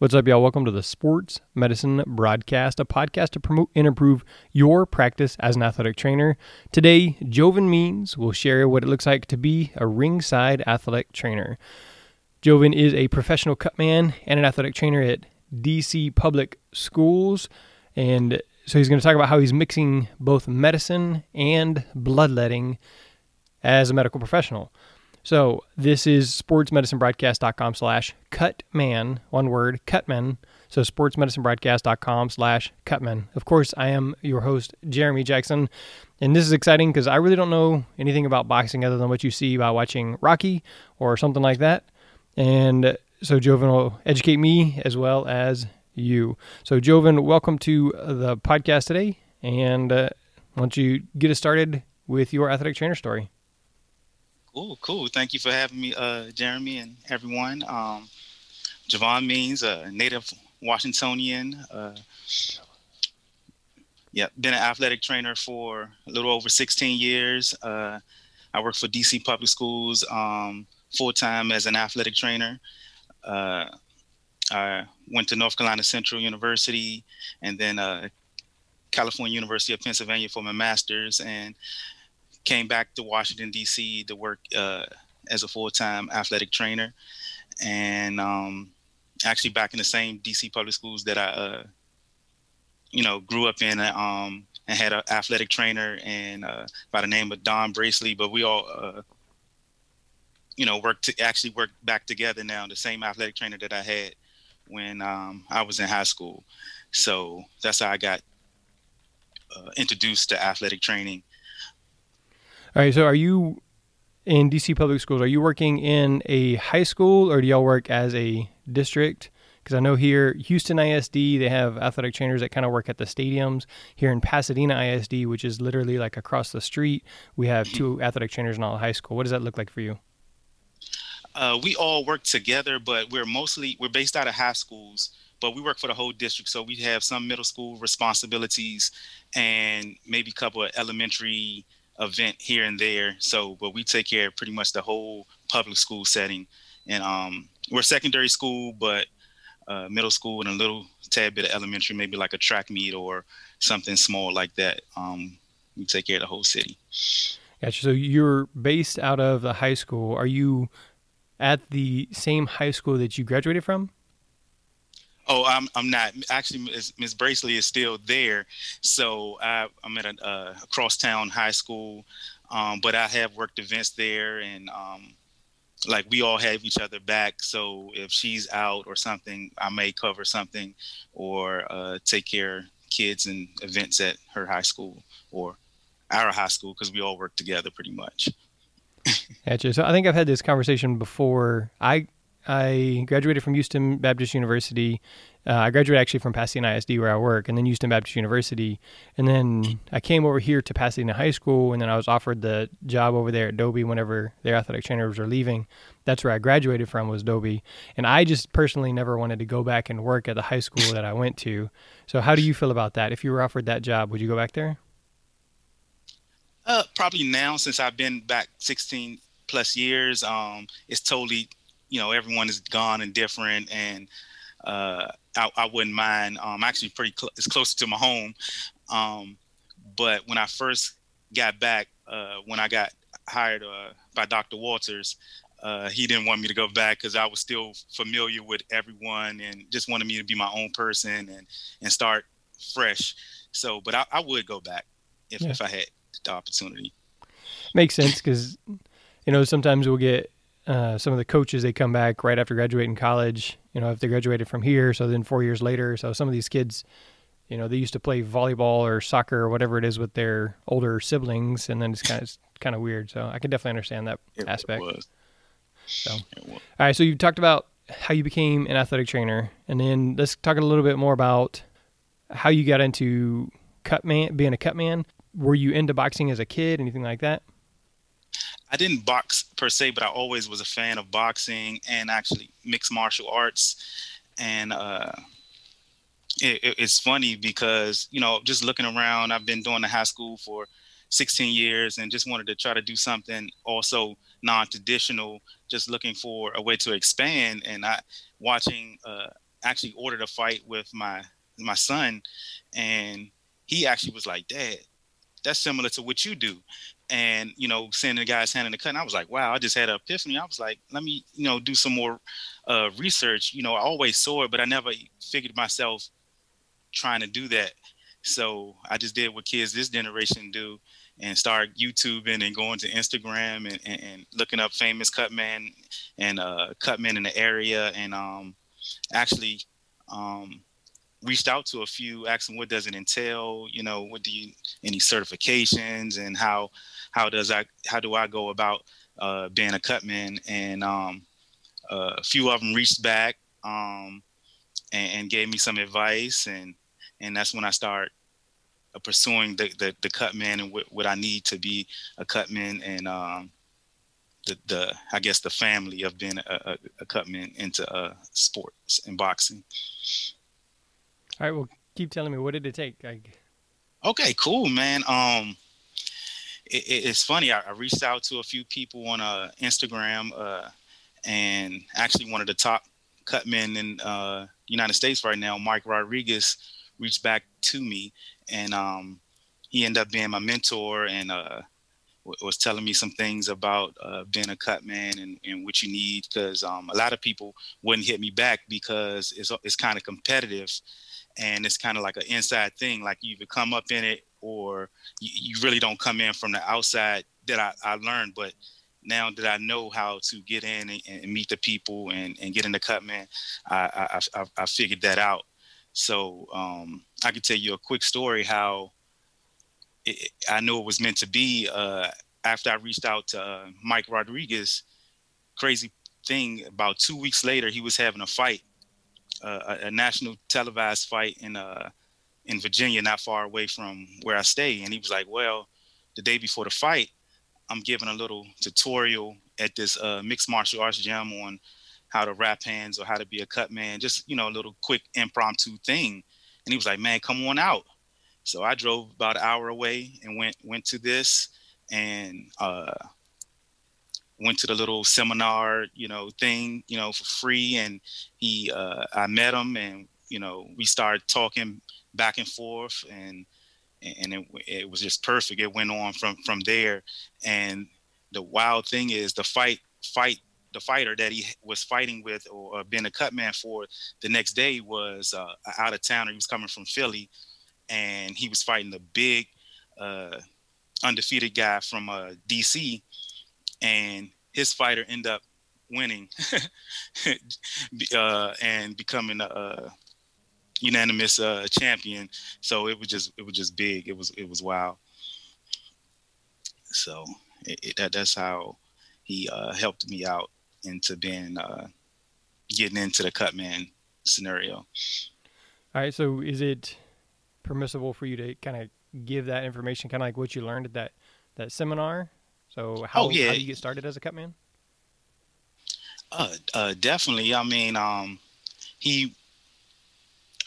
What's up, y'all? Welcome to the Sports Medicine Broadcast, a podcast to promote and improve your practice as an athletic trainer. Today, Joven Means will share what it looks like to be a ringside athletic trainer. Joven is a professional cutman and an athletic trainer at DC Public Schools. And so he's going to talk about how he's mixing both medicine and bloodletting as a medical professional. So this is sportsmedicinebroadcast.com slash cutman, one word, cutman. So sportsmedicinebroadcast.com slash cutman. Of course, I am your host, Jeremy Jackson. And this is exciting because I really don't know anything about boxing other than what you see by watching Rocky or something like that. And so Joven will educate me as well as you. So Joven, welcome to the podcast today. And uh, why don't you get us started with your athletic trainer story? Cool, cool. Thank you for having me, uh, Jeremy and everyone. Um, Javon Means, a native Washingtonian. Uh, yeah, been an athletic trainer for a little over 16 years. Uh, I work for DC Public Schools um, full time as an athletic trainer. Uh, I went to North Carolina Central University and then uh, California University of Pennsylvania for my master's and came back to Washington D.C. to work uh, as a full-time athletic trainer, and um, actually back in the same D.C. public schools that I, uh, you know, grew up in. Um, and had an athletic trainer and uh, by the name of Dawn Bracely, but we all, uh, you know, worked to actually work back together now. The same athletic trainer that I had when um, I was in high school, so that's how I got uh, introduced to athletic training all right. So are you in DC public schools? Are you working in a high school or do y'all work as a district? Because I know here, Houston ISD, they have athletic trainers that kind of work at the stadiums. Here in Pasadena ISD, which is literally like across the street, we have two athletic trainers in all high school. What does that look like for you? Uh, we all work together, but we're mostly we're based out of high schools, but we work for the whole district. So we have some middle school responsibilities and maybe a couple of elementary event here and there. So, but we take care of pretty much the whole public school setting. And um, we're secondary school, but uh, middle school and a little tad bit of elementary, maybe like a track meet or something small like that. Um, we take care of the whole city. Gotcha. So you're based out of the high school. Are you at the same high school that you graduated from? Oh, I'm I'm not actually. Miss Bracely is still there, so I, am at a, uh, crosstown high school, um, but I have worked events there, and um, like we all have each other back. So if she's out or something, I may cover something or uh, take care kids and events at her high school or our high school because we all work together pretty much. gotcha. So I think I've had this conversation before. I I graduated from Houston Baptist University. Uh, I graduated actually from Pasadena ISD where I work, and then Houston Baptist University. And then I came over here to Pasadena High School, and then I was offered the job over there at Dobie whenever their athletic trainers were leaving. That's where I graduated from was Dobie. And I just personally never wanted to go back and work at the high school that I went to. So how do you feel about that? If you were offered that job, would you go back there? Uh, probably now since I've been back 16 plus years, um, it's totally you know everyone is gone and different and uh, I, I, wouldn't mind um, actually pretty cl- it's closer to my home. Um, but when i first got back uh, when i got hired uh, by dr walters uh, he didn't want me to go back because i was still familiar with everyone and just wanted me to be my own person and and start fresh. So but i, I would go back if, yeah. if i had the opportunity. Makes sense because you know sometimes we'll get uh, some of the coaches they come back right after graduating college. You know, if they graduated from here, so then four years later. So some of these kids, you know, they used to play volleyball or soccer or whatever it is with their older siblings, and then it's kind of kind of weird. So I can definitely understand that it aspect. Was. So, all right. So you talked about how you became an athletic trainer, and then let's talk a little bit more about how you got into cut man, being a cut man. Were you into boxing as a kid, anything like that? I didn't box per se, but I always was a fan of boxing and actually mixed martial arts. And uh, it, it's funny because you know, just looking around, I've been doing the high school for 16 years and just wanted to try to do something also non-traditional. Just looking for a way to expand. And I watching uh, actually ordered a fight with my my son, and he actually was like, "Dad, that's similar to what you do." And you know, seeing the guy's hand in the cut, and I was like, "Wow!" I just had an epiphany. I was like, "Let me, you know, do some more uh, research." You know, I always saw it, but I never figured myself trying to do that. So I just did what kids this generation do and start YouTubing and going to Instagram and, and, and looking up famous cutmen and uh, cutmen in the area and um, actually um, reached out to a few, asking what does it entail, you know, what do you any certifications and how how does I how do I go about uh, being a cutman and um, uh, a few of them reached back um, and, and, gave me some advice and and that's when I start uh, pursuing the, the, the cutman and what, what I need to be a cutman and um, the, the I guess the family of being a, a, a cutman into uh, sports and boxing. All right, well, keep telling me what did it take? Okay, cool, man. Um, it, it's funny. I, I, reached out to a few people on uh, Instagram, uh, and actually one of the top cutmen in uh, United States right now, Mike Rodriguez, reached back to me, and um, he ended up being my mentor and uh, was telling me some things about uh, being a cut man and, and what you need because um, a lot of people wouldn't hit me back because it's it's kind of competitive and it's kind of like an inside thing like you either come up in it or you, you really don't come in from the outside that I, I learned but now that I know how to get in and, and meet the people and, and get in the cut man I, I, I, figured that out. So um, I could tell you a quick story how it, I knew it was meant to be. Uh, after I reached out to uh, Mike Rodriguez, crazy thing. About two weeks later, he was having a fight, uh, a, a, national televised fight in uh, in Virginia, not far away from where I stay. And he was like, "Well, the day before the fight, I'm giving a little tutorial at this uh, mixed martial arts gym on how to wrap hands or how to be a cut man, just you know, a little quick impromptu thing. And he was like, "Man, come on out." So I drove about an hour away and went went to this and uh, went to the little seminar, you know, thing, you know, for free. And he, uh, I met him, and you know, we started talking back and forth, and and it, it was just perfect. It went on from from there. And the wild thing is the fight fight the fighter that he was fighting with or, being a cut man for the next day was uh, out of towner. He was coming from Philly, and he was fighting the big uh, undefeated guy from uh, DC, and his fighter end up winning uh, and becoming a, unanimous uh, champion. So it was just it was just big. It was it was wild. So it, it, that that's how he uh, helped me out into being uh, getting into the Cutman scenario. All right. So is it permissible for you to kind of give that information, kind of like what you learned at that that seminar? So how, oh, yeah. how do you get started as a cut man? Uh, uh, definitely. I mean, um, he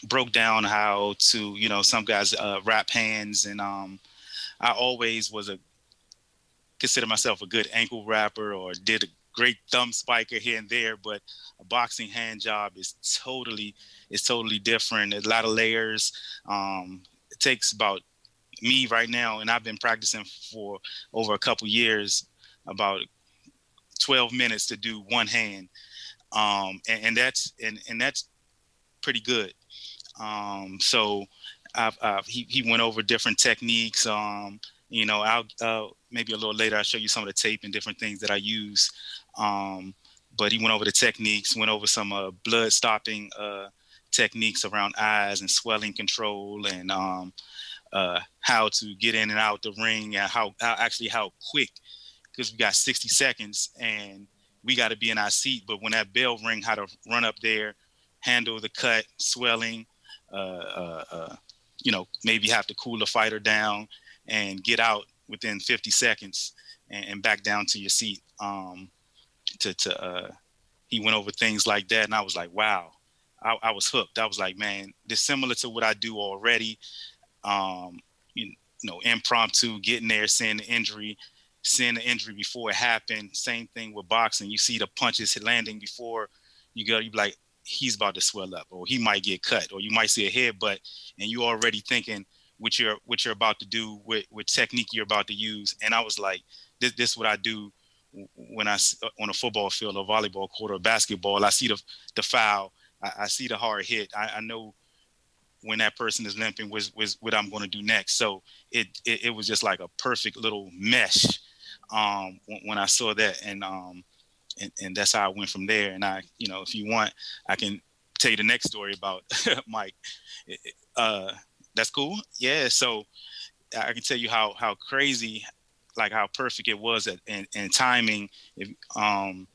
broke down how to, you know, some guys uh, wrap hands, and um, I always was a consider myself a good ankle wrapper or did a great thumb spiker here and there, but a boxing hand job is totally is totally different. A lot of layers. Um, it takes about me right now, and I've been practicing for over a couple years, about 12 minutes to do one hand, um, and, and, that's and and that's pretty good. Um, so I've, I've, he he went over different techniques. Um, you know, I'll uh, maybe a little later I'll show you some of the tape and different things that I use. Um, but he went over the techniques, went over some uh, blood stopping uh, techniques around eyes and swelling control and um, uh, how to get in and out the ring and how, how actually how quick because we got 60 seconds and we got to be in our seat. But when that bell ring, how to run up there, handle the cut, swelling, uh, uh, uh, you know, maybe have to cool the fighter down and get out within 50 seconds and, and back down to your seat. Um, to to uh, he went over things like that, and I was like, wow, I, I was hooked. I was like, man, this similar to what I do already. Um, you, know, impromptu, getting there, seeing the injury, seeing the injury before it happened. Same thing with boxing. You see the punches landing before you go. You be like, he's about to swell up or he might get cut or you might see a headbutt and you already thinking what you're what you're about to do with what technique you're about to use and i was like this this is what i do when i on a football field or volleyball court or basketball i see the the foul i, I see the hard hit I, I, know when that person is limping was was what i'm going to do next so it, it, it was just like a perfect little mesh um when, when i saw that and um and, and that's how I went from there. And I, you know, if you want, I can tell you the next story about Mike. Uh, that's cool. Yeah. So I can tell you how how crazy, like how perfect it was at and, and timing. If, um,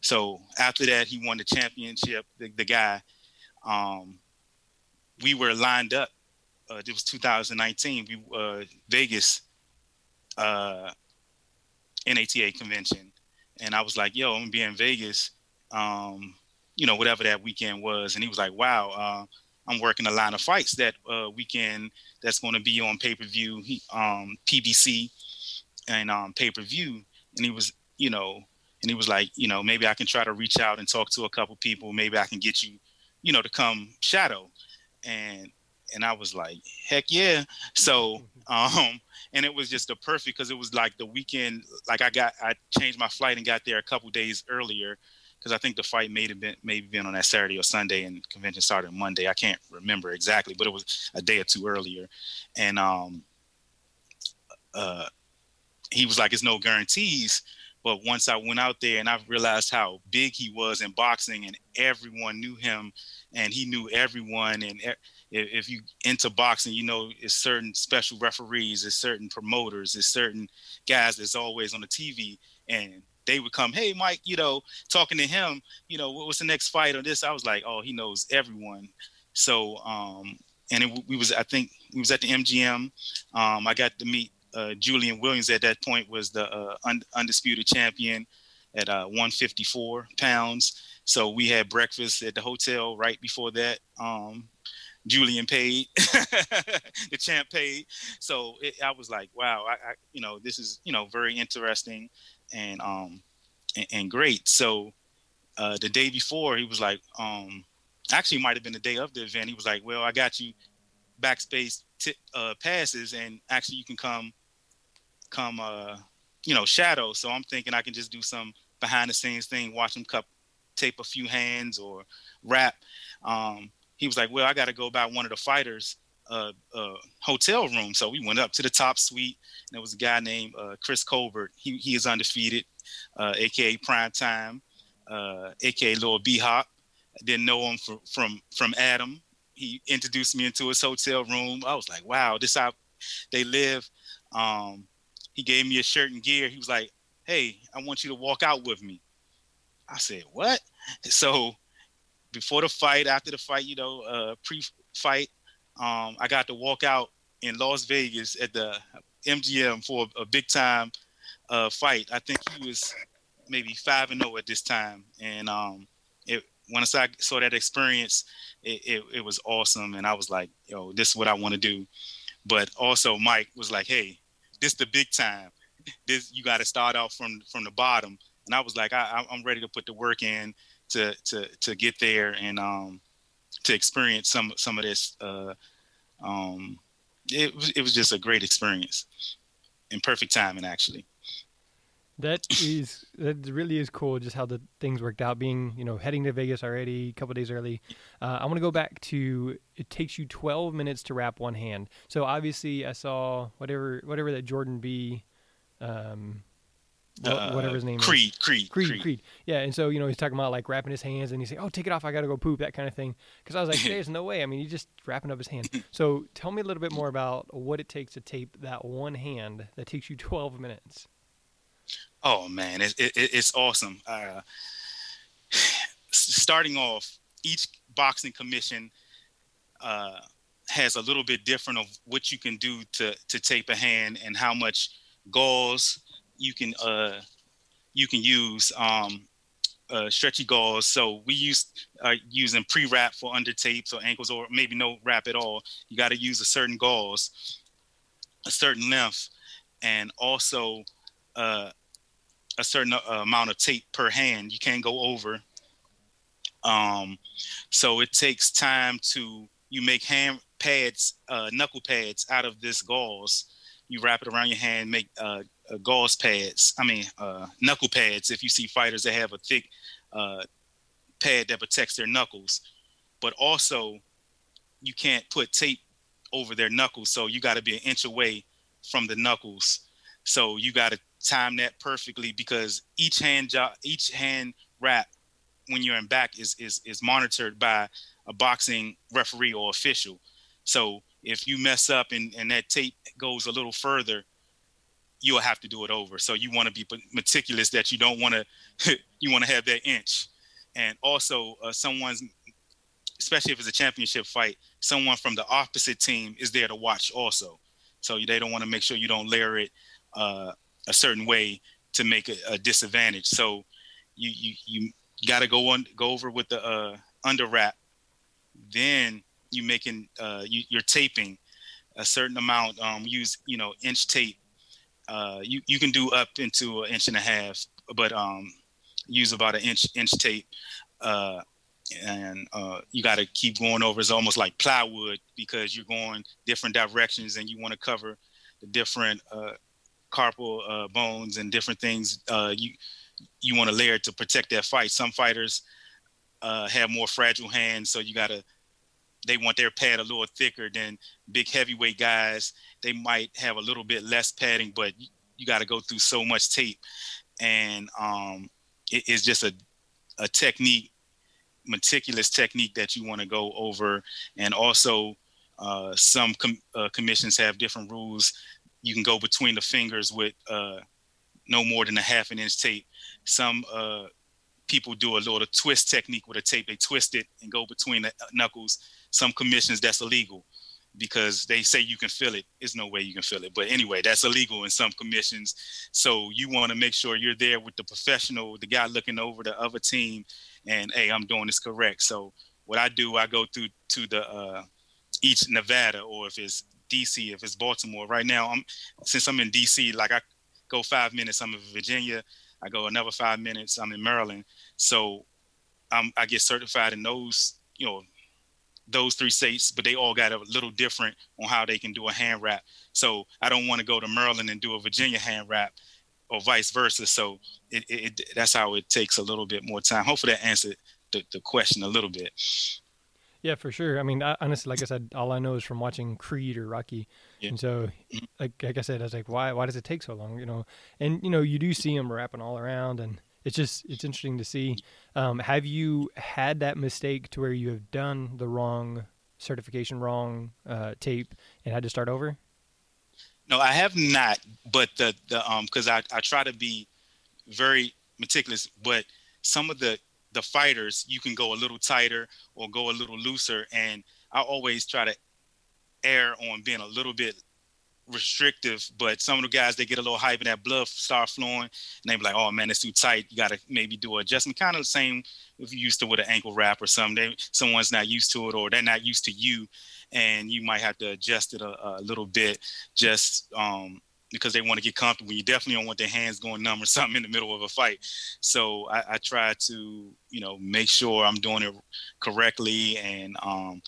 so after that, he won the championship. The, the guy, um, we were lined up. Uh, it was 2019. We uh, Vegas uh, NATA convention, and I was like, "Yo, I'm gonna be in Vegas, um, you know, whatever that weekend was." And he was like, "Wow, uh, I'm working a line of fights that uh, weekend that's going to be on pay per view, um, PBC, and um, pay per view." And he was, you know, and he was like, you know, maybe I can try to reach out and talk to a couple people. Maybe I can get you, you know, to come shadow. And and I was like, heck yeah. So um, and it was just a perfect because it was like the weekend. Like I got, I changed my flight and got there a couple days earlier because I think the fight may have been maybe been on that Saturday or Sunday, and convention started Monday. I can't remember exactly, but it was a day or two earlier, and um, uh, he was like, "It's no guarantees." But once I went out there and I realized how big he was in boxing, and everyone knew him, and he knew everyone, and if, you into boxing, you know it's certain special referees, it's certain promoters, it's certain guys that's always on the TV, and they would come, hey Mike, you know, talking to him, you know, what was the next fight or this? I was like, oh, he knows everyone. So, um, and it, we was, I think, we was at the MGM. Um, I got to meet uh, Julian Williams at that point was the uh, un- undisputed champion at uh, 154 pounds. So we had breakfast at the hotel right before that. Um, Julian paid, the champ paid. So it, I was like, wow, I, I, you know, this is, you know, very interesting and, um, and, and great. So, uh, the day before he was like, um, actually might have been the day of the event. He was like, well, I got you backspace t- uh, passes and actually you can come, come, uh, you know, shadow. So I'm thinking I can just do some behind the scenes thing, watch him cup tape a few hands or wrap. Um, he was like, well, I got to go by one of the fighters' uh, uh, hotel room. So we went up to the top suite, and there was a guy named uh, Chris Colbert. He, he is undefeated, aka uh, Prime Time, aka uh, Lord B Hop. Didn't know him from, from from Adam. He introduced me into his hotel room. I was like, wow, this how they live. Um, he gave me a shirt and gear. He was like, hey, I want you to walk out with me. I said, what? So before the fight, after the fight, you know, uh, pre-fight, um, I got to walk out in Las Vegas at the MGM for a, a big time uh, fight. I think he was maybe five and zero oh at this time, and um, it, once I saw that experience, it, it, it was awesome, and I was like, yo, this is what I want to do. But also, Mike was like, hey, this the big time. This you got to start off from from the bottom, and I was like, I, I'm ready to put the work in to to to get there and um, to experience some some of this. Uh, um, it was it was just a great experience, in perfect timing actually. That is that really is cool. Just how the things worked out. Being you know heading to Vegas already a couple days early. Uh, I want to go back to it takes you 12 minutes to wrap one hand. So obviously I saw whatever whatever that Jordan B. Um, uh, whatever his name Creed, is. Creed, Creed, Creed, Creed. Yeah, and so you know he's talking about like wrapping his hands, and he's like, "Oh, take it off, I gotta go poop," that kind of thing. Because I was like, "There's no way." I mean, he's just wrapping up his hand. So tell me a little bit more about what it takes to tape that one hand that takes you 12 minutes. Oh man, it, it, it's awesome. Uh, starting off, each boxing commission uh, has a little bit different of what you can do to to tape a hand and how much gauze you can uh, you can use um, uh, stretchy gauze. So we use uh, using pre-wrap for under tapes or ankles, or maybe no wrap at all. You got to use a certain gauze, a certain length, and also uh, a certain uh, amount of tape per hand. You can't go over. Um, so it takes time to you make hand pads, uh, knuckle pads out of this gauze. You wrap it around your hand, make uh, uh, gauze pads. I mean, uh, knuckle pads. If you see fighters that have a thick uh, pad that protects their knuckles, but also you can't put tape over their knuckles, so you got to be an inch away from the knuckles. So you got to time that perfectly because each hand job, each hand wrap when you're in back is is is monitored by a boxing referee or official. So if you mess up and, and that tape goes a little further, you'll have to do it over. So you want to be meticulous that you don't want to you want to have that inch. And also uh, someone's especially if it's a championship fight, someone from the opposite team is there to watch also. So they don't want to make sure you don't layer it uh, a certain way to make a, a disadvantage. So you you you got to go on go over with the uh, under wrap. Then you making uh, you, you're taping a certain amount. Um, use you know inch tape. Uh, you you can do up into an inch and a half, but um, use about an inch inch tape. Uh, and uh, you got to keep going over. It's almost like plywood because you're going different directions and you want to cover the different uh, carpal uh, bones and different things. Uh, you you want to layer to protect that fight. Some fighters uh, have more fragile hands, so you gotta. They want their pad a little thicker than big heavyweight guys. They might have a little bit less padding, but you, you got to go through so much tape, and um, it, it's just a a technique, meticulous technique that you want to go over, and also. Uh, some com- uh, commissions have different rules. You can go between the fingers with uh, no more than a half an inch tape. Some uh, people do a little twist technique with a tape. They twist it and go between the knuckles. Some commissions that's illegal because they say you can feel it. There's no way you can feel it. But anyway, that's illegal in some commissions. So you want to make sure you're there with the professional, the guy looking over the other team, and hey, I'm doing this correct. So what I do, I go through to the uh, each Nevada, or if it's DC, if it's Baltimore. Right now, I'm since I'm in DC, like I go five minutes, I'm in Virginia. I go another five minutes, I'm in Maryland. So um, I get certified in those, you know, those three states, but they all got a little different on how they can do a hand wrap. So I don't want to go to Maryland and do a Virginia hand wrap or vice versa. So it, it, that's how it takes a little bit more time. Hopefully that answered the, the question a little bit. Yeah, for sure. I mean, I, honestly, like I said, all I know is from watching Creed or Rocky, yeah. and so, like, like I said, I was like, why, why does it take so long? You know, and you know, you do see them wrapping all around, and it's just, it's interesting to see. Um, have you had that mistake to where you have done the wrong certification, wrong uh, tape, and had to start over? No, I have not. But the the um, because I I try to be very meticulous, but some of the the fighters, you can go a little tighter or go a little looser. And I always try to err on being a little bit restrictive, but some of the guys they get a little hype and that blood start flowing, and they be like, "Oh man, it's too tight. You got to maybe do an adjustment." Kind of the same if you used to with an ankle wrap or something. They, someone's not used to it, or they're not used to you, and you might have to adjust it a, a little bit. Just um, because they want to get comfortable. You definitely don't want their hands going numb or something in the middle of a fight. So I, I try to, you know, make sure I'm doing it correctly and um,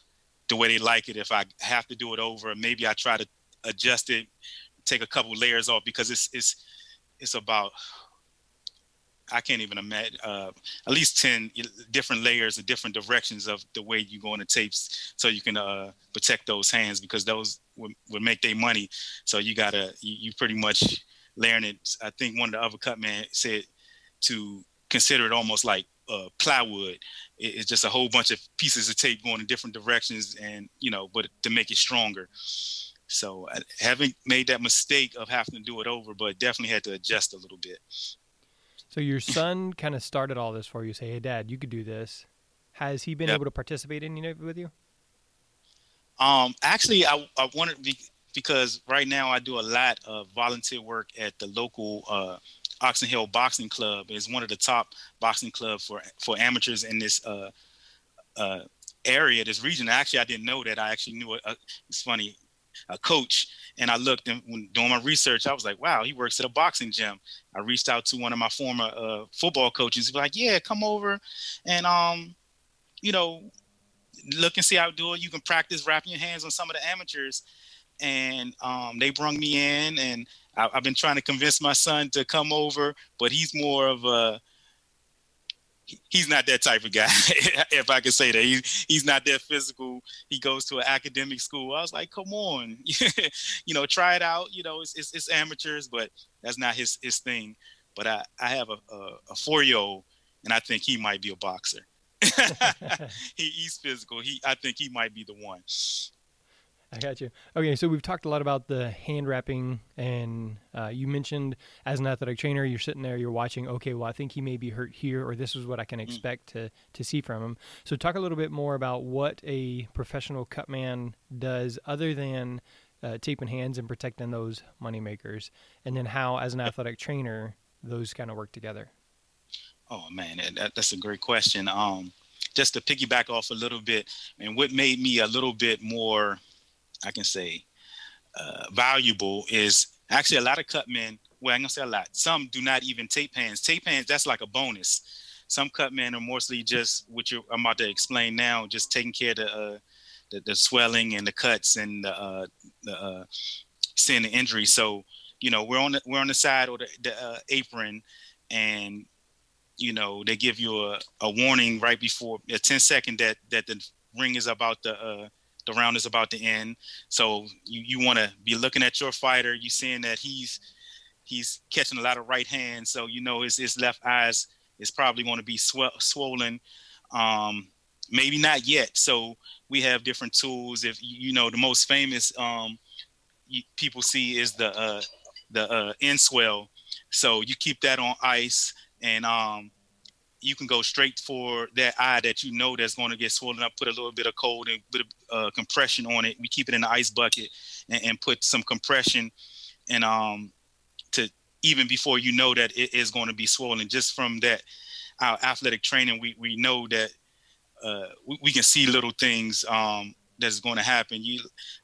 the way they like it. If I have to do it over, maybe I try to adjust it, take a couple layers off because it's it's it's about I can't even imagine uh, at least ten different layers and different directions of the way you go on the tapes, so you can uh, protect those hands because those would, would make their money. So you gotta you, you, pretty much layering it. I think one of the other cut man said to consider it almost like uh, plywood. It, it's just a whole bunch of pieces of tape going in different directions, and you know, but to make it stronger. So I haven't made that mistake of having to do it over, but definitely had to adjust a little bit. So your son kind of started all this for you. Say, hey, Dad, you could do this. Has he been yep. able to participate in it with you? Um, actually, I I wanted be, because right now I do a lot of volunteer work at the local uh, Oxon Hill Boxing Club. It's one of the top boxing clubs for for amateurs in this uh, uh, area, this region. Actually, I didn't know that. I actually knew it. It's funny a coach. And I looked and when doing my research, I was like, wow, he works at a boxing gym. I reached out to one of my former uh, football coaches. He was like, yeah, come over and um, you know, look and see how I do it. You can practice wrapping your hands on some of the amateurs. And um, they brung me in, and I, have been trying to convince my son to come over, but he's more of a he's not that type of guy, if I can say that. He's he's not that physical. He goes to an academic school. I was like, come on, you know, try it out. You know, it's, it's, it's amateurs, but that's not his his thing. But I I have a a, a four year old, and I think he might be a boxer. he, he's physical. He I think he might be the one. I got you. Okay, so we've talked a lot about the hand wrapping, and uh, you mentioned as an athletic trainer, you're sitting there, you're watching. Okay, well, I think he may be hurt here, or this is what I can mm. expect to to see from him. So, talk a little bit more about what a professional cut man does, other than uh, taping hands and protecting those money makers, and then how, as an athletic trainer, those kind of work together. Oh man, that, that's a great question. Um, just to piggyback off a little bit, and what made me a little bit more I can say uh, valuable is actually a lot of cut men. Well, I'm gonna say a lot. Some do not even tape hands. Tape hands that's like a bonus. Some cut men are mostly just what you I'm about to explain now, just taking care of the uh, the, the, swelling and the cuts and the, uh, the uh, seeing the injury. So you know we're on the we're on the side or the, the uh, apron, and you know they give you a, a warning right before a 10 second that that the ring is about to uh, the round is about to end. So you, you want to be looking at your fighter. You seeing that he's he's catching a lot of right hands. So you know his, his left eyes is probably going to be sw- swollen. Um, maybe not yet. So we have different tools. If you know the most famous um, people see is the uh, the uh, Enswell. So you keep that on ice and um, you can go straight for that eye that you know that's going to get swollen up. Put a little bit of cold and a bit of uh, compression on it. We keep it in the ice bucket and, and, put some compression and um to even before you know that it is going to be swollen. Just from that, our athletic training, we we know that uh, we, we, can see little things um, that's going to happen. You,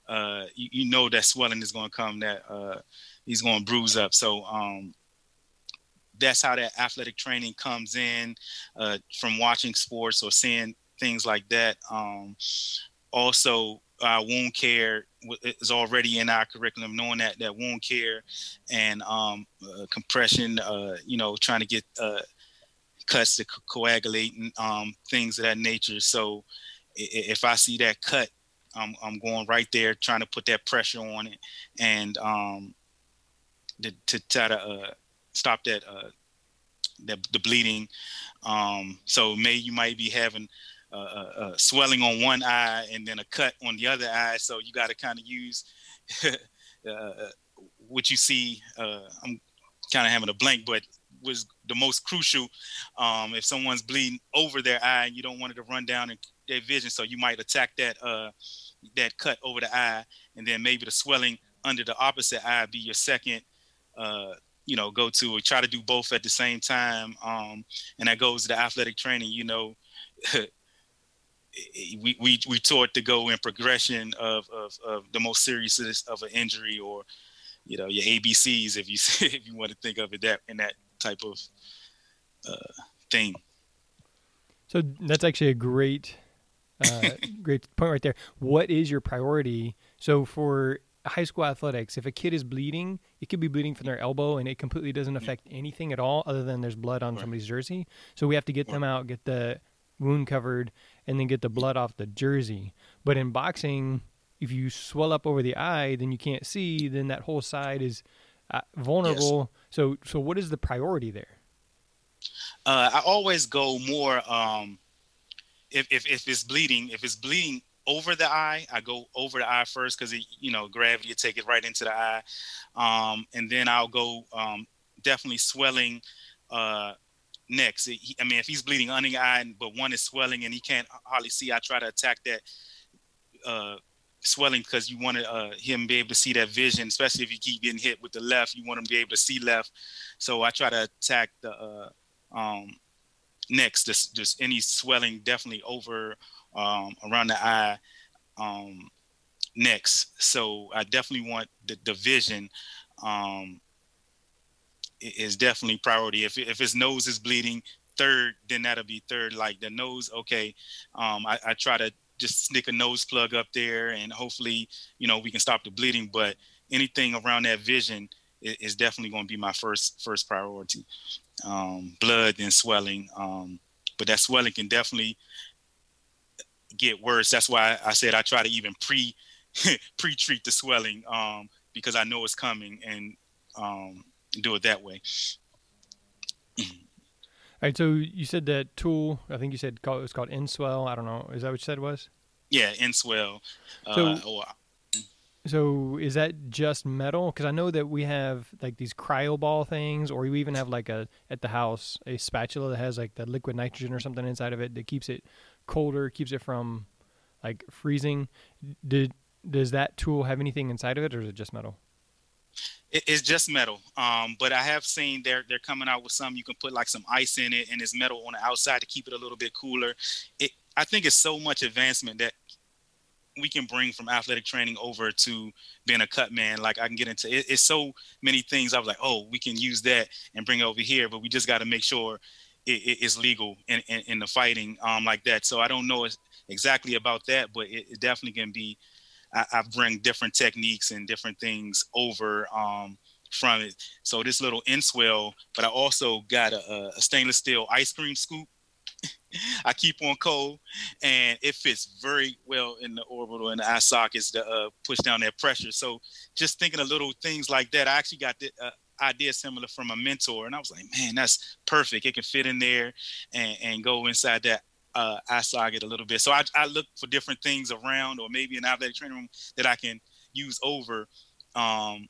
uh, you, you know that swelling is going to come. That uh, he's going to bruise up. So um, that's how that athletic training comes in uh, from watching sports or seeing things like that. Um, also, uh, wound care is already in our curriculum, knowing that that wound care and um, uh, compression, uh, you know, trying to get uh, cuts to co- coagulate and um, things of that nature. So if I see that cut, I'm, I'm going right there, trying to put that pressure on it, and um, to, to try to uh, stop that uh, the, the bleeding. Um, so may you might be having a, a, a, swelling on one eye and then a cut on the other eye. So you got to kind of use uh, what you see. Uh, I'm kind of having a blank, but was the most crucial. Um, if someone's bleeding over their eye, and you don't want it to run down in their vision, so you might attack that uh, that cut over the eye, and then maybe the swelling under the opposite eye be your second uh, you know go to or try to do both at the same time um, and that goes to the athletic training you know. We, we we taught to go in progression of, of, of the most serious of an injury or you know your abcs if you if you want to think of it that in that type of uh, thing. So that's actually a great uh, great point right there. What is your priority? So for high school athletics, if a kid is bleeding, it could be bleeding from their elbow and it completely doesn't affect anything at all other than there's blood on somebody's jersey. So we have to get them out, get the wound covered, and then get the blood off the jersey. But in boxing, if you swell up over the eye, then you can't see, then that whole side is uh, vulnerable. Yes. So, so what is the priority there? Uh, I always go more um, if, if if it's bleeding. If it's bleeding over the eye. I go over the eye first because you know gravity will take it right into the eye, um, and then I'll go um, definitely swelling uh, next. I mean, if he's bleeding under the eye, but one is swelling and he can't hardly see, I try to attack that uh, swelling because you want to, uh, him be able to see that vision, especially if you keep getting hit with the left. You want him to be able to see left. So I try to attack the uh, um, next, just, just any swelling definitely over um, around the eye um, next. So I definitely want the, the vision um, is definitely priority. If, if his nose is bleeding, third, then that'll be third. Like the nose, okay. Um, I, I try to just stick a nose plug up there, and hopefully, you know, we can stop the bleeding. But anything around that vision is, definitely going to be my first first priority. Um, blood and swelling, um, but that swelling can definitely get worse. That's why I said I try to even pre pre treat the swelling um, because I know it's coming and um, do it that way. All right, so you said that tool. I think you said it was called Enswell. I don't know. Is that what you said it was? Yeah, Enswell. So, uh, oh, so is that just metal? Because I know that we have like these cryo ball things, or we even have like a at the house a spatula that has like the liquid nitrogen or something inside of it that keeps it colder, keeps it from like freezing. Did does that tool have anything inside of it, or is it just metal? it's just metal. Um, but I have seen they're they're coming out with some you can put like some ice in it and it's metal on the outside to keep it a little bit cooler. It I think it's so much advancement that we can bring from athletic training over to being a cut man. Like I can get into it, it's so many things. I was like, oh, we can use that and bring it over here, but we just got to make sure it, it, it's legal in, in, in, the fighting um, like that. So I don't know exactly about that, but it, it definitely can be I, I bring different techniques and different things over um, from it. So this little Enswell, but I also got a, a stainless steel ice cream scoop. I keep on cold, and it fits very well in the orbital and the eye sockets to uh, push down that pressure. So just thinking of little things like that, I actually got the uh, idea similar from a mentor, and I was like, man, that's perfect. It can fit in there and, and go inside that uh, eye socket a little bit. So I, I look for different things around, or maybe an athletic training room that I can use over um,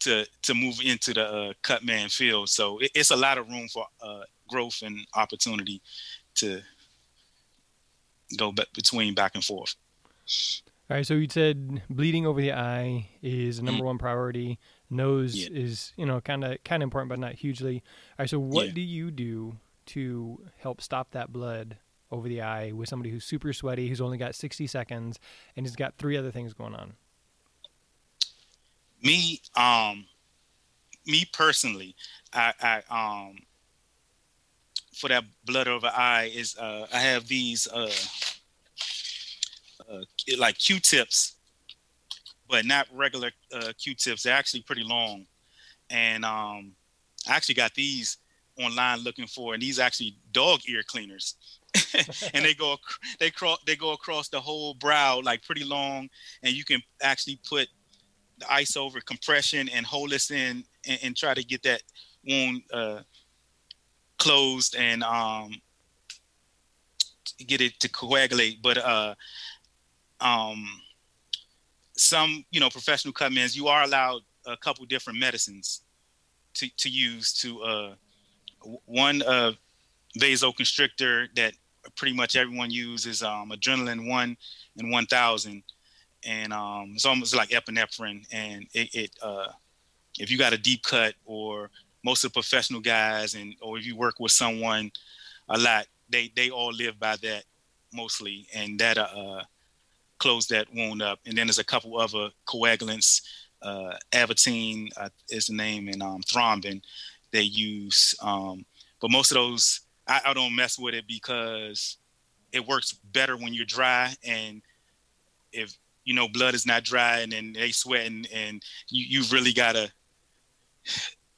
to to move into the uh, cut man field. So it, it's a lot of room for uh, growth and opportunity to go be- between back and forth. All right, so you said bleeding over the eye is a number mm-hmm. one priority. Nose yeah. is, you know, kind of kind of important, but not hugely. All right, so what yeah. do you do to help stop that blood over the eye with somebody who's super sweaty, who's only got 60 seconds, and he's got three other things going on? Me, um, me personally, I, I um, for that blood over eye is uh, I have these uh, uh, like Q-tips, but not regular uh, Q-tips. They're actually pretty long, and um, I actually got these online looking for, and these actually dog ear cleaners. and they go they cross they go across the whole brow like pretty long, and you can actually put the ice over compression and hold this in and, and try to get that wound uh, closed and um, get it to coagulate. But uh, um, some you know professional cutmans, you are allowed a couple different medicines to, to use to uh, one uh, vasoconstrictor that pretty much everyone uses um, adrenaline one and 1000 and um, it's almost like epinephrine and it, it uh, if you got a deep cut or most of the professional guys and or if you work with someone a lot they they all live by that mostly and that uh, close that wound up and then there's a couple other coagulants uh, Avitene uh, is the name and um, thrombin they use. Um, but most of those, I, I, don't mess with it because it works better when you're dry. And if you know blood is not dry and then they sweat and, and you, you really gotta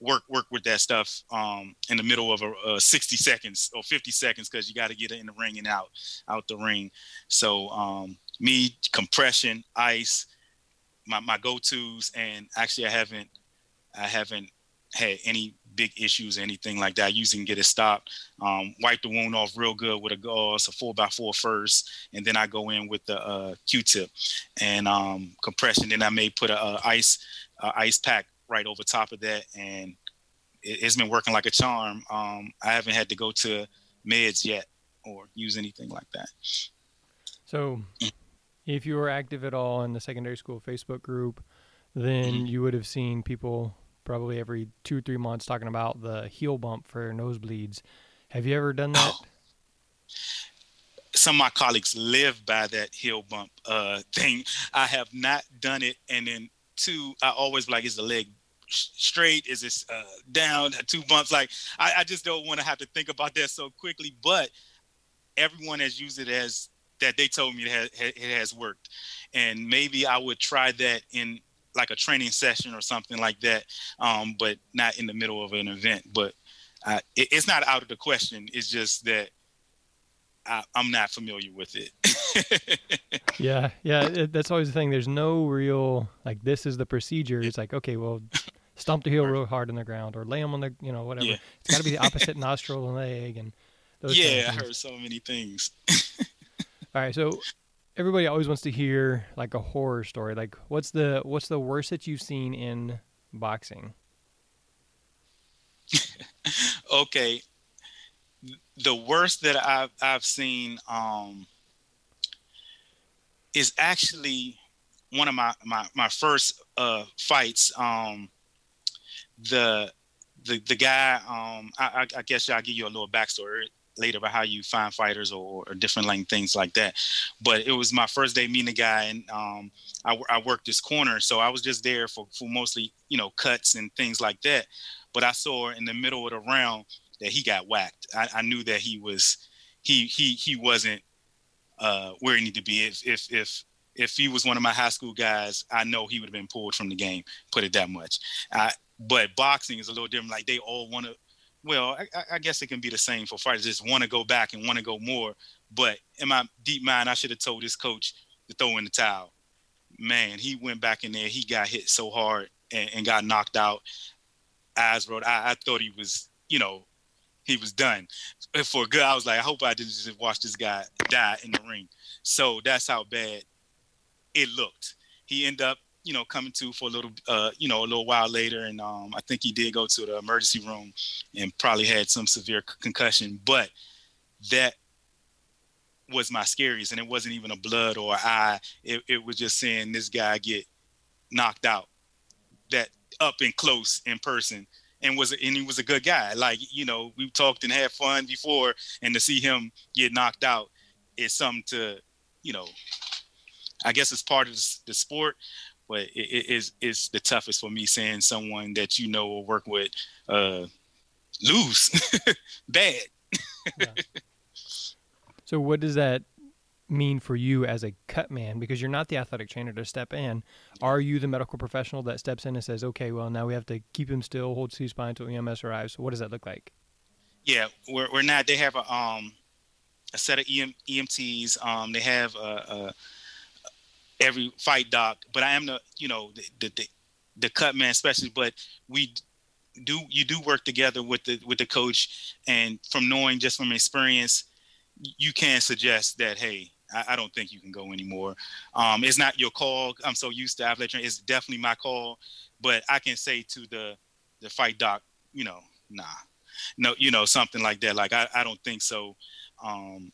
work work with that stuff um, in the middle of a, a 60 seconds or 50 seconds because you got to get it in the ring and out out the ring. So um, me compression, ice, my, my go-tos, and actually I haven't I haven't had any big issues or anything like that. I usually get it stopped. Um, wipe the wound off real good with a gauze, a four by four first, and then I go in with the uh, Q-tip and um, compression. Then I may put a, a ice a ice pack right over top of that, and it, has been working like a charm. Um, I haven't had to go to meds yet or use anything like that. So, if you were active at all in the secondary school Facebook group, then mm-hmm. you would have seen people probably every two or three months talking about the heel bump for nosebleeds. Have you ever done that? Some of my colleagues live by that heel bump uh, thing. I have not done it, and then two, I always like, is the leg straight? Is it uh, down two bumps? Like I, I just don't want to have to think about that so quickly. But everyone has used it as that they told me it has, it has worked, and maybe I would try that in like a training session or something like that, um, but not in the middle of an event. But uh, it, it's not out of the question. It's just that I, am not familiar with it. yeah, yeah, it, that's always the thing. There's no real like this is the procedure. It's like okay, well, stomp the heel real hard on the ground or lay them on the you know whatever. Yeah. It's got to be the opposite nostril and leg and. Those. Yeah, I heard so many things. All right, so everybody always wants to hear like a horror story. Like, what's the what's the worst that you've seen in boxing? okay, the worst that I've I've seen um, is actually one of my my my first uh, fights. Um, the the the guy um, I, I, guess I'll give you a little backstory later about how you find fighters or, or different like things like that. But it was my first day meeting the guy, and um, I, I worked this corner, so I was just there for, for mostly you know cuts and things like that. But I saw in the middle of the round that he got whacked. I, I knew that he was he he he wasn't uh, where he needed to be. If if if if he was one of my high school guys, I know he would have been pulled from the game. Put it that much. I, but boxing is a little different. Like they all want to. Well, I, I, guess it can be the same for fighters. Just want to go back and want to go more. But in my deep mind, I should have told this coach to throw in the towel. Man, he went back in there. He got hit so hard and, and got knocked out. Eyes rolled. I, I thought he was, you know, he was done for good. I was like, I hope I didn't just watch this guy die in the ring. So that's how bad it looked. He ended up, you know, coming to for a little, uh, you know, a little while later, and um, I think he did go to the emergency room and probably had some severe concussion. But that was my scariest, and it wasn't even a blood or eye. It, it was just seeing this guy get knocked out, that up and close in person and was and he was a good guy. Like you know, we talked and had fun before, and to see him get knocked out is something to, you know, I guess it's part of the sport, but it, it is is the toughest for me seeing someone that you know or work with uh, lose bad. yeah. So what does that mean for you as a cut man? Because you're not the athletic trainer to step in. Are you the medical professional that steps in and says okay well now we have to keep him still hold c-spine until ems arrives. So what does that look like? Yeah we're, we're not. They have a um a set of EM, emts um they have a, a, every fight doc but i am the you know the, the the, the cut man especially but we do you do work together with the with the coach and from knowing just from experience you can suggest that hey I, I, don't think you can go anymore. Um, it's not your call. I'm so used to athletic training. It's definitely my call, but I can say to the the fight doc, you know, nah, no, you know, something like that. Like I, I don't think so. Um,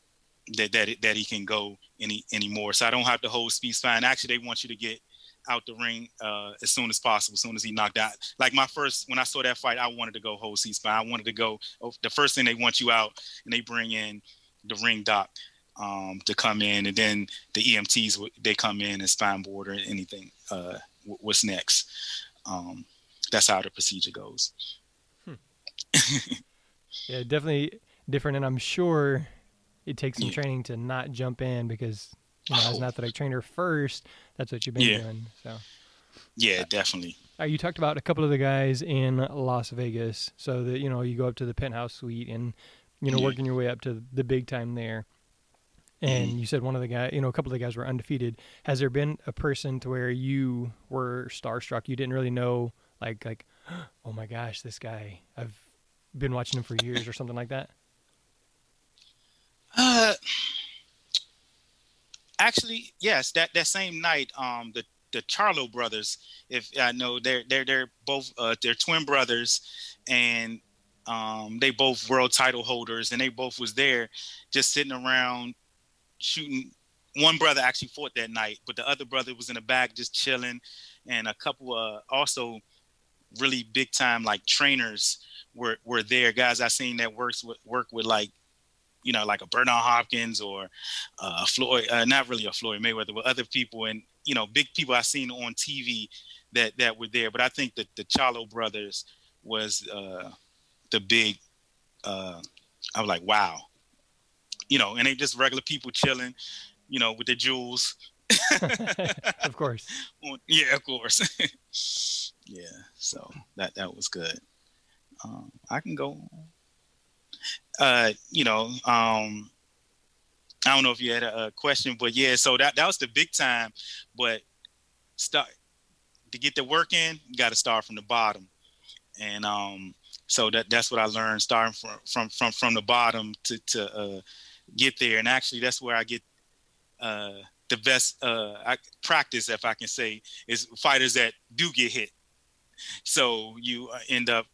that that that he can go any anymore. So I don't have to hold C-spine. Actually, they want you to get out the ring uh, as soon as possible, as soon as he knocked out. Like my first, when I saw that fight, I wanted to go hold C-spine. I wanted to go. Oh, the first thing they want you out, and they bring in the ring doc um, to come in, and then the EMTs they come in and spine board or anything. Uh, what's next? Um, that's how the procedure goes. Hmm. yeah, definitely different, and I'm sure it takes some yeah. training to not jump in because you know, oh. as an athletic trainer first, that's what you've been yeah. doing. So. Yeah, definitely. Uh, you talked about a couple of the guys in Las Vegas, so that you know you go up to the penthouse suite and you know, yeah. working your way up to the big time there. And mm-hmm. you said one of the guys, you know, a couple of the guys were undefeated. Has there been a person to where you were starstruck? You didn't really know, like, like, oh my gosh, this guy. I've been watching him for years, or something like that. Uh, actually, yes. That that same night, um, the the Charlo brothers. If I know, they're they're they're both uh, they're twin brothers, and um, they both world title holders, and they both was there, just sitting around shooting. One brother actually fought that night, but the other brother was in the back just chilling, and a couple of also really big time like trainers were were there. Guys I seen that works with work with like you know, like a Bernard Hopkins or uh, Floyd, uh, not really a Floyd Mayweather, but other people and, you know, big people I've seen on TV that that were there. But I think that the Charlo brothers was uh, the big. Uh, I was like, wow, you know, and they just regular people chilling, you know, with their jewels. of course. yeah, of course. yeah, so that that was good. Um, I can go. Uh, you know, um, I don't know if you had a, a, question, but yeah, so that that was the big time. But start to get the work in, you got to start from the bottom, and um, so that that's what I learned, starting from from from from the bottom to to uh, get there. And actually, that's where I get uh, the best uh, I, practice, if I can say, is fighters that do get hit. So you uh, end up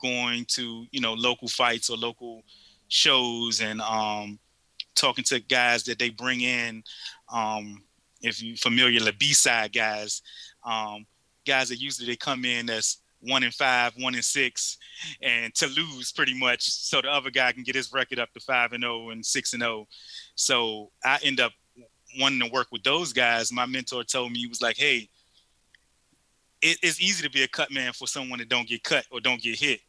going to you know local fights or local shows and um, talking to guys that they bring in. Um, if you familiar, the B side guys, um, guys that usually they come in as one in five, one in six, and to lose pretty much, so the other guy can get his record up to five and zero oh and six and zero. Oh. So I end up wanting to work with those guys. My mentor told me he was like, "Hey, it, it's easy to be a cut man for someone that don't get cut or don't get hit.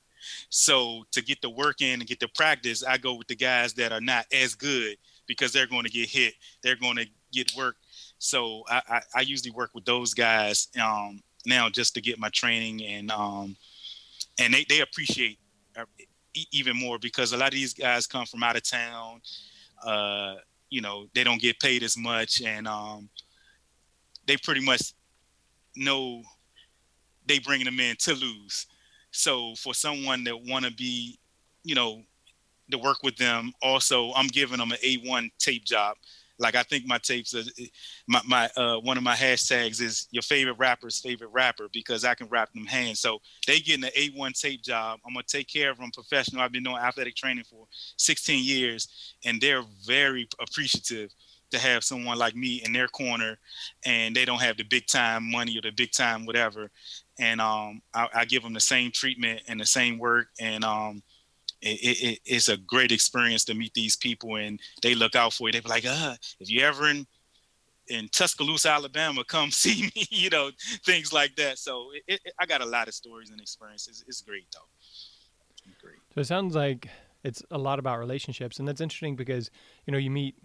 So to get the work in and get the practice, I go with the guys that are not as good because they're going to get hit. They're going to get work. So I, I, I usually work with those guys um, now just to get my training and um, and they, they appreciate uh, even more because a lot of these guys come from out of town. Uh, you know, they don't get paid as much and um, they pretty much know they bringing them in to lose. So for someone that want to be, you know, to work with them, also I'm giving them an A1 tape job. Like I think my tapes, are, my my uh, one of my hashtags is your favorite rapper's favorite rapper because I can wrap them hands. So they getting an A1 tape job. I'm gonna take care of them professional. I've been doing athletic training for 16 years, and they're very appreciative to have someone like me in their corner, and they don't have the big time money or the big time whatever, and um, I, I, give them the same treatment and the same work, and um, it, it, it's a great experience to meet these people, and they look out for you. They be like, uh, if you ever in in Tuscaloosa, Alabama, come see me, you know, things like that. So it, I got a lot of stories and experiences. It's great though. Great. So it sounds like it's a lot about relationships, and that's interesting because you know you meet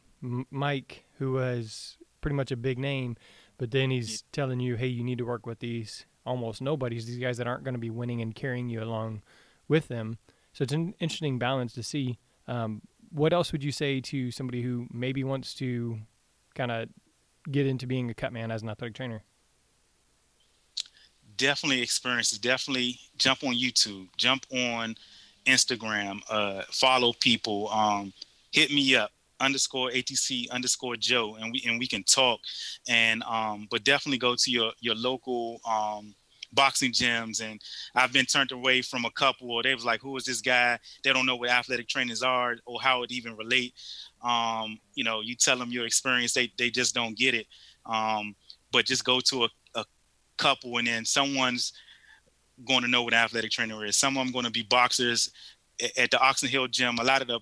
Mike, who was pretty much a big name, but then he's yeah. telling you, hey, you need to work with these almost nobodies, these guys that aren't going to be winning and carrying you along with them. So it's an interesting balance to see. Um, what else would you say to somebody who maybe wants to kind of get into being a cut man as an athletic trainer? Definitely experience. Definitely jump on YouTube, jump on Instagram, uh, follow people, um, hit me up underscore ATC underscore Joe, and we and we can talk. And um, but definitely go to your your local um, boxing gyms. And I've been turned away from a couple, or they was like, "Who is this guy?" They don't know what athletic trainers are or how it even relate. Um, you know, you tell them your experience, they they just don't get it. Um, but just go to a, a couple, and then someone's going to know what athletic trainer is. Some of them going to be boxers at the Oxon Hill gym. A lot of the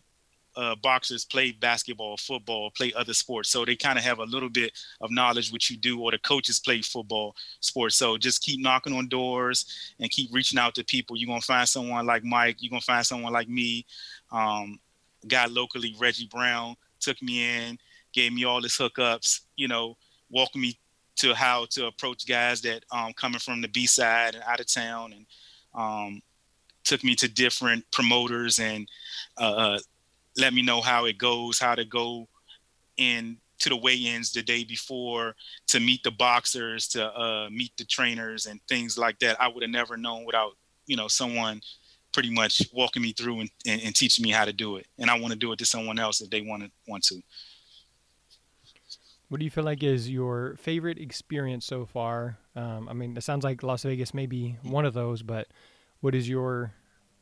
uh, boxers play basketball, football, play other sports. So they kind of have a little bit of knowledge what you do, or the coaches play football, sports. So just keep knocking on doors and keep reaching out to people. You're gonna find someone like Mike. You're gonna find someone like me. Um, guy locally, Reggie Brown, took me in, gave me all his hookups. You know, walked me to how to approach guys that um, coming from the B side and out of town, and um, took me to different promoters and uh, uh let me know how it goes, how to go in to the weigh-ins the day before to meet the boxers, to uh, meet the trainers and things like that. I would have never known without you know someone pretty much walking me through and, and, and teaching me how to do it. And I want to do it to someone else if they want to want to. What do you feel like is your favorite experience so far? Um, I mean, it sounds like Las Vegas may be one of those, but what is your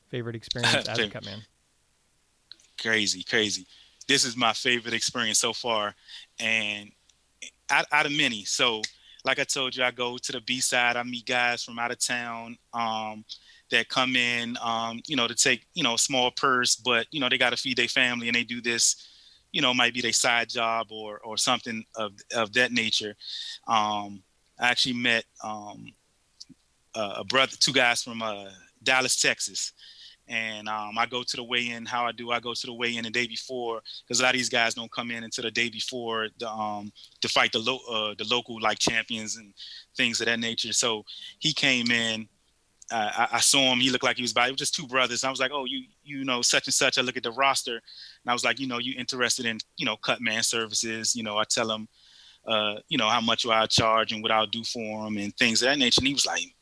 favorite experience as a cut man? Crazy, crazy. This is my favorite experience so far, and out, out of many. So, like I told you, I go to the B side. I meet guys from out of town um, that come in, um, you know, to take you know a small purse, but you know they got to feed their family, and they do this. You know, might be their side job or or something of of that nature. Um, I actually met um, a brother, two guys from uh, Dallas, Texas. And um, I go to the weigh-in. How I do? I go to the weigh-in the day before because a lot of these guys don't come in until the day before the, um, to fight the lo- uh, the local like champions and things of that nature. So he came in. Uh, I, I, saw him. He looked like he was by. It was just two brothers. I was like, oh, you you know such and such. I look at the roster, and I was like, you know, you interested in you know cut man services? You know, I tell him, uh, you know, how much I charge and what I'll do for him and things of that nature. And he was like,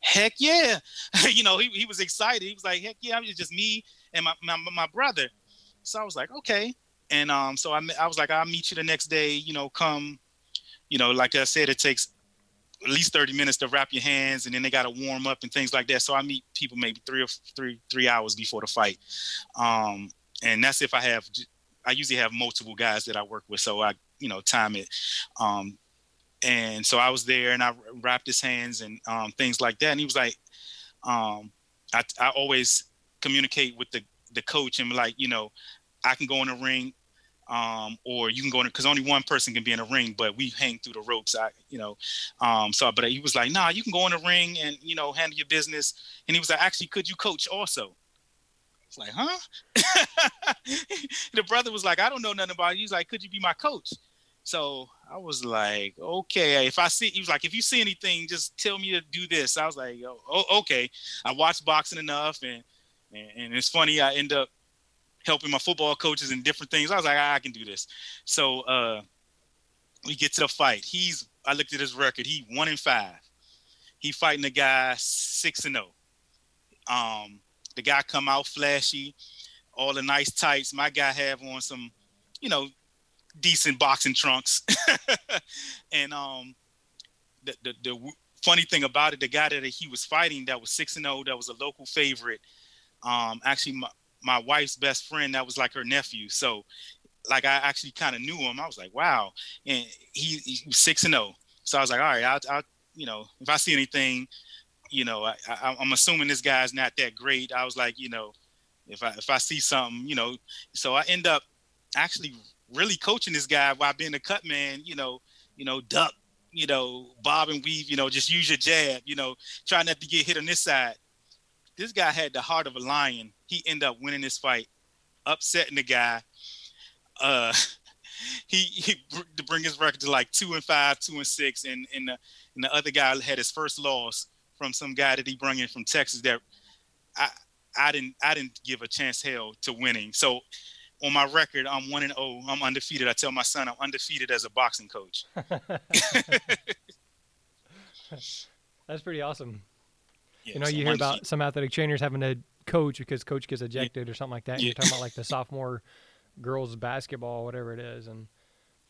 heck yeah. you know, he, he was excited. He was like, heck yeah, it was just me and my, my, my brother. So I was like, okay. And um, so I, I was like, I'll meet you the next day, you know, come, you know, like I said, it takes at least 30 minutes to wrap your hands and then they got to warm up and things like that. So I meet people maybe three or three, three hours before the fight. Um, and that's if I have, I usually have multiple guys that I work with. So I, you know, time it. Um, and so I was there and I wrapped his hands and um, things like that. And he was like, um, I, I always communicate with the, the coach and like, you know, I can go in a ring um, or you can go in because only one person can be in a ring, but we hang through the ropes. I, you know, um, so but he was like, nah, you can go in a ring and you know handle your business. And he was like, actually, could you coach also? It's like, huh? the brother was like, I don't know nothing about it. He's like, could you be my coach? So I was like, okay, if I see, he was like, if you see anything, just tell me to do this. I was like, oh, okay. I watched boxing enough, and, and, and it's funny. I end up helping my football coaches and different things. I was like, I can do this. So uh, we get to the fight. He's, I looked at his record. He one in five. He fighting the guy six and zero. Oh. Um, the guy come out flashy, all the nice tights. My guy have on some, you know, decent boxing trunks. and um, the, the, the funny thing about it, the guy that he was fighting that was six and zero, oh, that was a local favorite. Um, actually, my, my wife's best friend, that was like her nephew. So, like, I actually kind of knew him. I was like, wow. And he, he was six and zero. Oh. So I was like, all right, I'll, I'll, you know, if I see anything, you know, I, I, I'm assuming this guy's not that great. I was like, you know, if I if I see something, you know, so I end up actually really coaching this guy while being a cut man, you know, you know, duck, you know, bob and weave, you know, just use your jab, you know, try not to get hit on this side. This guy had the heart of a lion. He ended up winning this fight, upsetting the guy. Uh, he he to bring his record to like two and five, two and six, and and the, and the other guy had his first loss from some guy that he brought in from Texas that I I didn't I didn't give a chance hell to winning. So on my record, I'm one and oh. I'm undefeated. I tell my son I'm undefeated as a boxing coach. That's pretty awesome. Yeah, you know, so you hear about some athletic trainers having to coach because coach gets ejected yeah. or something like that. Yeah. You're talking about like the sophomore girls basketball, whatever it is, and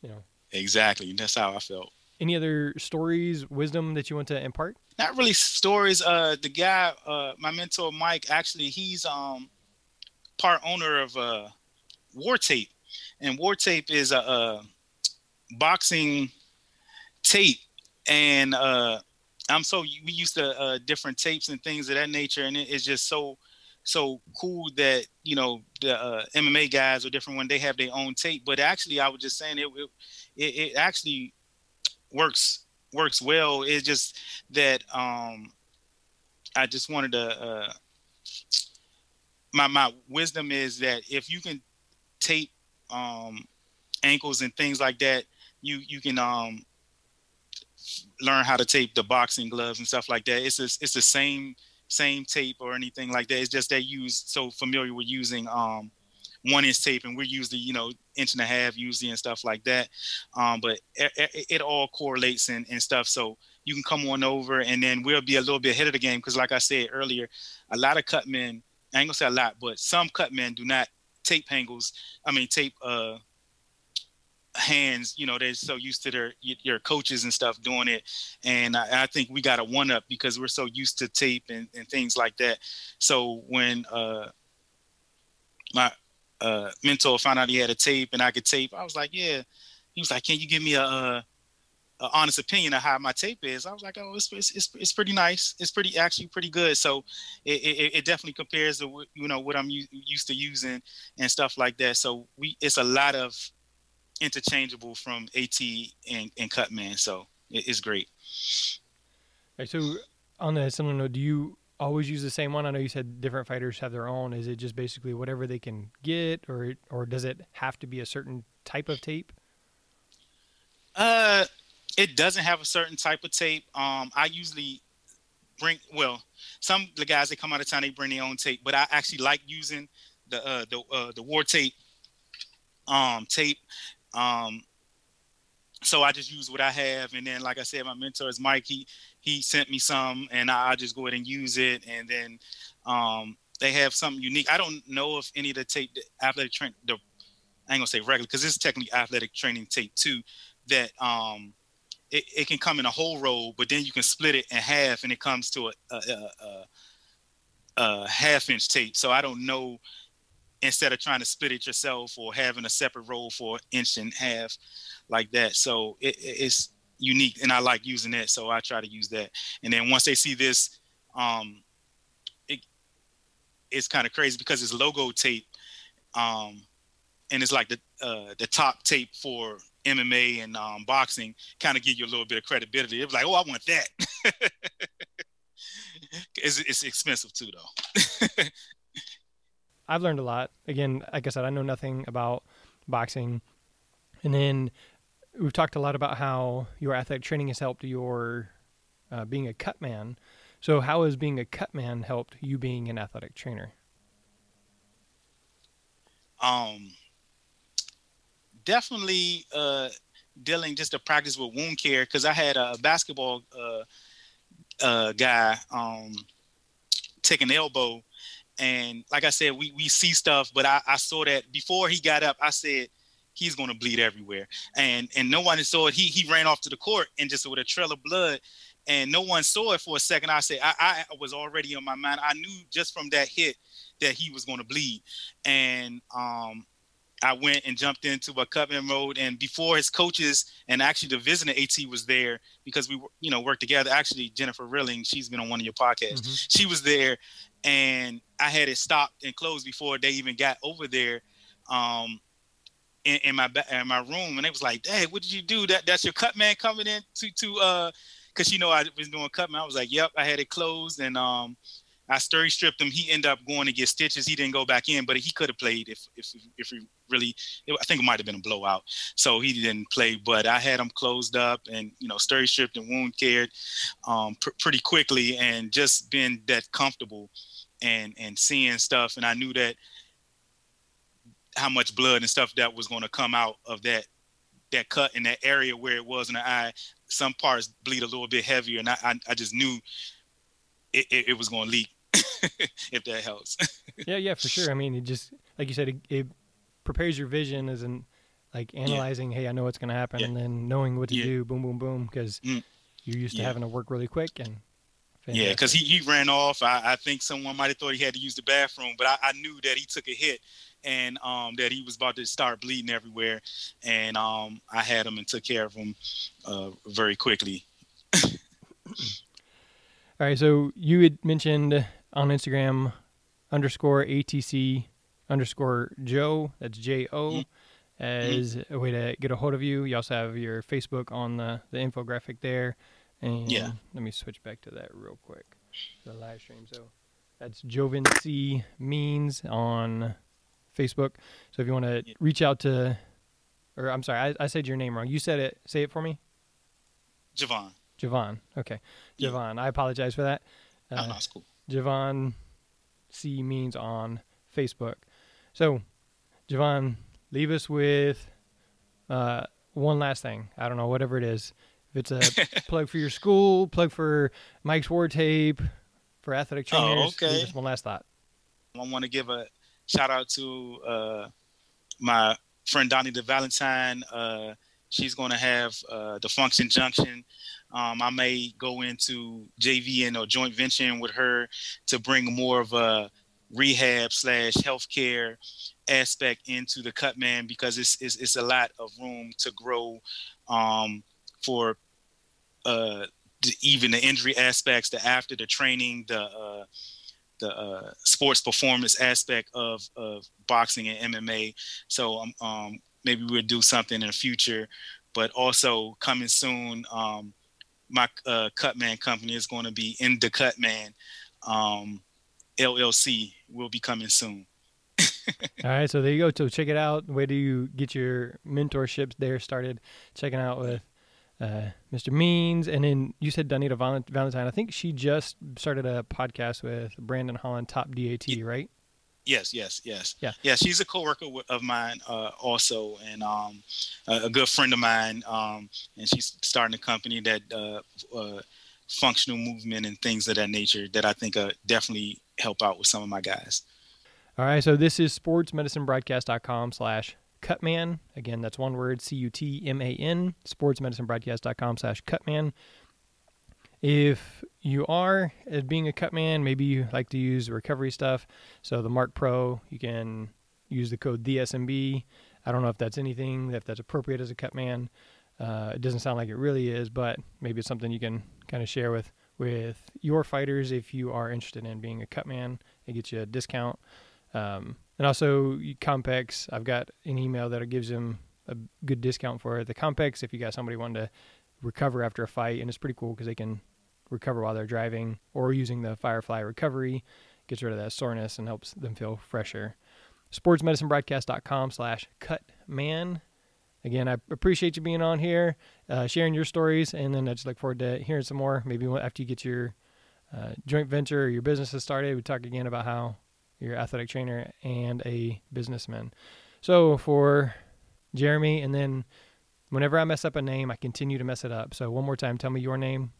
you know. Exactly. That's how I felt. Any other stories, wisdom that you want to impart? Not really stories. Uh, the guy, uh, my mentor Mike, actually, he's um part owner of uh War Tape, and War Tape is a, a boxing tape, and uh, I'm so we used to uh, different tapes and things of that nature, and it, it's just so so cool that you know the uh, MMA guys are different when they have their own tape. But actually, I was just saying it it, it actually works works well. It's just that um, I just wanted to. Uh, my my wisdom is that if you can tape um, ankles and things like that, you you can um, learn how to tape the boxing gloves and stuff like that. It's a, it's the same same tape or anything like that. It's just they use so familiar with using um, one inch tape, and we're usually you know inch and a half usually and stuff like that. Um, but it, it, it, all correlates and, and stuff. So you can come on over, and then we'll be a little bit ahead of the game because, like I said earlier, a lot of cut men. I ain't gonna say a lot, but some cut men do not tape angles. I mean, tape uh, hands. You know, they're so used to their your coaches and stuff doing it, and I, I think we got a one up because we're so used to tape and, and things like that. So when uh, my uh, mentor found out he had a tape and I could tape, I was like, yeah. He was like, can you give me a, a honest opinion of how my tape is. I was like, oh, it's, it's, it's, it's pretty nice. It's pretty actually pretty good. So it, it, it definitely compares to you know what I'm u- used to using and stuff like that. So we it's a lot of interchangeable from AT and, and Cutman. So it, it's great. Right, so on the similar note, do you always use the same one? I know you said different fighters have their own. Is it just basically whatever they can get, or or does it have to be a certain type of tape? Uh, it doesn't have a certain type of tape. Um, I usually bring well, some the guys that come out of town they bring their own tape, but I actually like using the uh, the uh, the war tape um tape. Um, so I just use what I have, and then like I said, my mentor is Mike. He he sent me some, and I, I just go ahead and use it, and then um, they have something unique. I don't know if any of the tape, the athletic train, the I ain't gonna say regular because this is technically athletic training tape too. That um, it, it can come in a whole roll, but then you can split it in half, and it comes to a, a, a, a half inch tape. So I don't know instead of trying to split it yourself or having a separate roll for inch and half like that. So it, it's unique, and I like using that. So I try to use that. And then once they see this, um, it it's kind of crazy because it's logo tape. Um, and it's like the uh, the top tape for MMA and um, boxing, kind of give you a little bit of credibility. It was like, oh, I want that. it's, it's expensive too, though. I've learned a lot. Again, like I said, I know nothing about boxing, and then we've talked a lot about how your athletic training has helped your uh, being a cut man. So, how has being a cut man helped you being an athletic trainer? Um, definitely uh, dealing just to practice with wound care because I had a basketball uh, uh, guy um, take an elbow, and like I said, we we see stuff, but I, I saw that before he got up. I said he's going to bleed everywhere, and and no one saw it. He he ran off to the court and just with a trail of blood. And no one saw it for a second. I said I, I was already on my mind. I knew just from that hit that he was going to bleed, and um, I went and jumped into a cutman mode. And before his coaches and actually the visiting AT was there because we you know worked together. Actually, Jennifer Rilling, she's been on one of your podcasts. Mm-hmm. She was there, and I had it stopped and closed before they even got over there. Um, in, in my in my room, and they was like, "Hey, what did you do? That that's your cut man coming in to to uh." Because you know I was doing cut man, I was like, "Yep, I had it closed," and um, I Steri-Stripped him. He ended up going to get stitches. He didn't go back in, but he could have played if if if he really. I think it might have been a blowout, so he didn't play. But I had him closed up and you know Steri-Stripped and wound cared um, pr- pretty quickly, and just been that comfortable and and seeing stuff. And I knew that how much blood and stuff that was going to come out of that that cut in that area where it was in the eye. Some parts bleed a little bit heavier, and I I, I just knew it, it, it was going to leak if that helps. yeah, yeah, for sure. I mean, it just like you said, it, it prepares your vision as in like analyzing. Yeah. Hey, I know what's going to happen, yeah. and then knowing what to yeah. do. Boom, boom, boom. Because mm. you're used to having to work really quick and. Fantastic. Yeah, because he, he ran off. I, I think someone might have thought he had to use the bathroom, but I, I knew that he took a hit and um, that he was about to start bleeding everywhere. And um, I had him and took care of him uh, very quickly. All right. So you had mentioned on Instagram underscore ATC underscore Joe. That's J O. As mm-hmm. a way to get a hold of you. You also have your Facebook on the, the infographic there. And yeah. let me switch back to that real quick. The live stream. So that's Joven C Means on Facebook. So if you want to yeah. reach out to, or I'm sorry, I, I, said your name wrong. You said it. Say it for me. Javon. Javon. Okay. Javon. Yeah. I apologize for that. Uh, oh, no, that's cool. Javon C means on Facebook. So, Javon, leave us with uh, one last thing. I don't know, whatever it is. If it's a plug for your school, plug for Mike's War Tape, for athletic oh, trainers, oh, okay. just one last thought. I want to give a shout out to uh, my friend Donita Valentine. Uh, she's going to have uh, the Function Junction um, I may go into JV or joint venturing with her to bring more of a rehab slash healthcare aspect into the cut man because it's, it's, it's a lot of room to grow um, for uh, even the injury aspects, the after the training, the uh, the uh, sports performance aspect of, of boxing and MMA. So um, um, maybe we'll do something in the future, but also coming soon. Um, my uh, Cutman company is going to be in the Cutman um, LLC. Will be coming soon. All right, so there you go. So check it out. Where do you get your mentorships there started? Checking out with uh, Mr. Means, and then you said Donita Valentine. I think she just started a podcast with Brandon Holland, Top DAT, right? Yes, yes, yes. Yeah, yeah. She's a coworker of mine, uh, also, and um, a, good friend of mine. Um, and she's starting a company that uh, uh, functional movement and things of that nature that I think uh, definitely help out with some of my guys. All right, so this is sportsmedicinebroadcast.com slash cutman. Again, that's one word, C-U-T-M-A-N, sportsmedicinebroadcast.com slash cutman. If you are uh, being a cutman, maybe you like to use recovery stuff. So the Marc Pro, you can use the code DSMB. I don't know if that's anything, if that's appropriate as a cutman. Uh, it doesn't sound like it really is, but maybe it's something you can kind of share with with your fighters if you are interested in being a cutman. It gets you a discount. Um, and also Compex, I've got an email that gives them a good discount for the Compex if you got somebody wanting to recover after a fight, and it's pretty cool because they can recover while they're driving or using the Firefly recovery. Gets rid of that soreness and helps them feel fresher. Sportsmedicinebroadcast.com slash cutman. Again, I appreciate you being on here, uh, sharing your stories, and then I just look forward to hearing some more. Maybe after you get your uh, joint venture or your business has started, we talk again about how you're an athletic trainer and a businessman. So for Jeremy, and then whenever I mess up a name, I continue to mess it up. So one more time, tell me your name.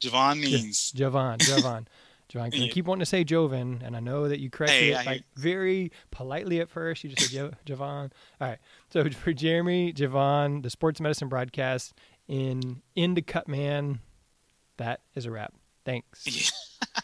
Javon means. Javon, Javon. Javon, I keep wanting to say Joven, and I know that you corrected hey, it like very politely at first. You just said Javon. All right. So for Jeremy, Javon, the sports medicine broadcast in Into Cut Man, that is a wrap. Thanks. Yeah.